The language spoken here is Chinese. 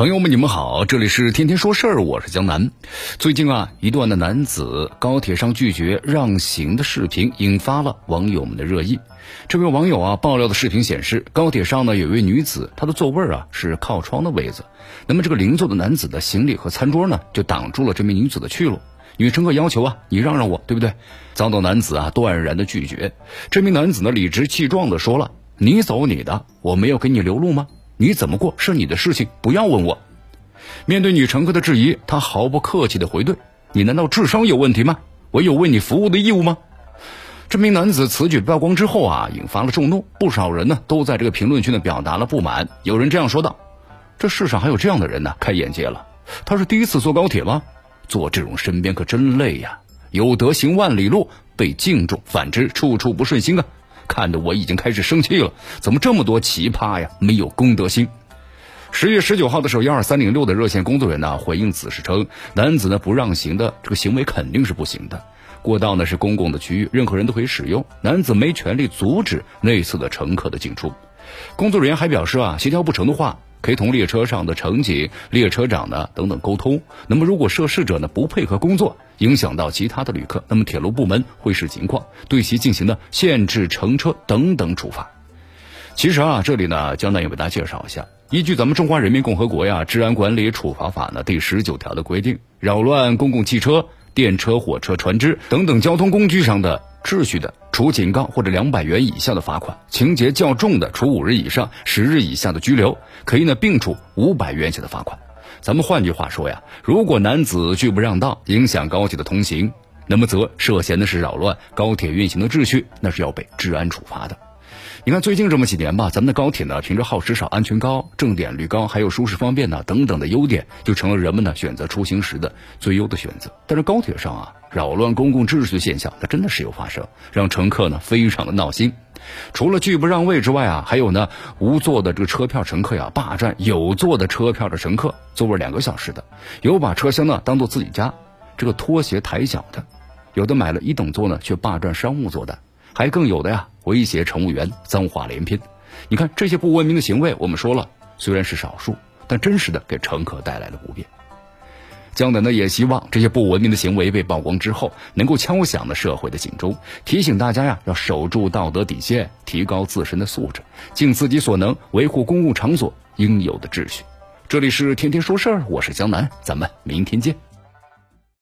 朋友们，你们好，这里是天天说事儿，我是江南。最近啊，一段的男子高铁上拒绝让行的视频引发了网友们的热议。这位网友啊爆料的视频显示，高铁上呢有一位女子，她的座位啊是靠窗的位子。那么这个邻座的男子的行李和餐桌呢，就挡住了这名女子的去路。女乘客要求啊，你让让我，对不对？遭到男子啊断然的拒绝。这名男子呢理直气壮的说了：“你走你的，我没有给你留路吗？”你怎么过是你的事情，不要问我。面对女乘客的质疑，他毫不客气的回怼：“你难道智商有问题吗？我有为你服务的义务吗？”这名男子此举曝光之后啊，引发了众怒，不少人呢都在这个评论区呢表达了不满。有人这样说道：“这世上还有这样的人呢，开眼界了。他是第一次坐高铁吗？坐这种身边可真累呀。有德行万里路，被敬重；反之，处处不顺心啊。”看得我已经开始生气了，怎么这么多奇葩呀？没有公德心。十月十九号的时候，幺二三零六的热线工作人员呢回应此事称，男子呢不让行的这个行为肯定是不行的。过道呢是公共的区域，任何人都可以使用，男子没权利阻止内侧的乘客的进出。工作人员还表示啊，协调不成的话。可以同列车上的乘警、列车长呢等等沟通。那么，如果涉事者呢不配合工作，影响到其他的旅客，那么铁路部门会视情况对其进行呢限制乘车等等处罚。其实啊，这里呢，江南也为大家介绍一下，依据咱们中华人民共和国呀治安管理处罚法呢第十九条的规定，扰乱公共汽车、电车、火车、船只等等交通工具上的。秩序的，处警告或者两百元以下的罚款；情节较重的，处五日以上十日以下的拘留，可以呢并处五百元以下的罚款。咱们换句话说呀，如果男子拒不让道，影响高铁的通行，那么则涉嫌的是扰乱高铁运行的秩序，那是要被治安处罚的。你看最近这么几年吧，咱们的高铁呢，凭着耗时少、安全高、正点率高，还有舒适方便呢等等的优点，就成了人们呢选择出行时的最优的选择。但是高铁上啊，扰乱公共秩序的现象，它真的是有发生，让乘客呢非常的闹心。除了拒不让位之外啊，还有呢无座的这个车票乘客呀霸占有座的车票的乘客，座位两个小时的，有把车厢呢当做自己家，这个拖鞋抬脚的，有的买了一等座呢却霸占商务座的。还更有的呀，威胁乘务员，脏话连篇。你看这些不文明的行为，我们说了，虽然是少数，但真实的给乘客带来了不便。江南呢也希望这些不文明的行为被曝光之后，能够敲响了社会的警钟，提醒大家呀，要守住道德底线，提高自身的素质，尽自己所能维护公共场所应有的秩序。这里是天天说事儿，我是江南，咱们明天见。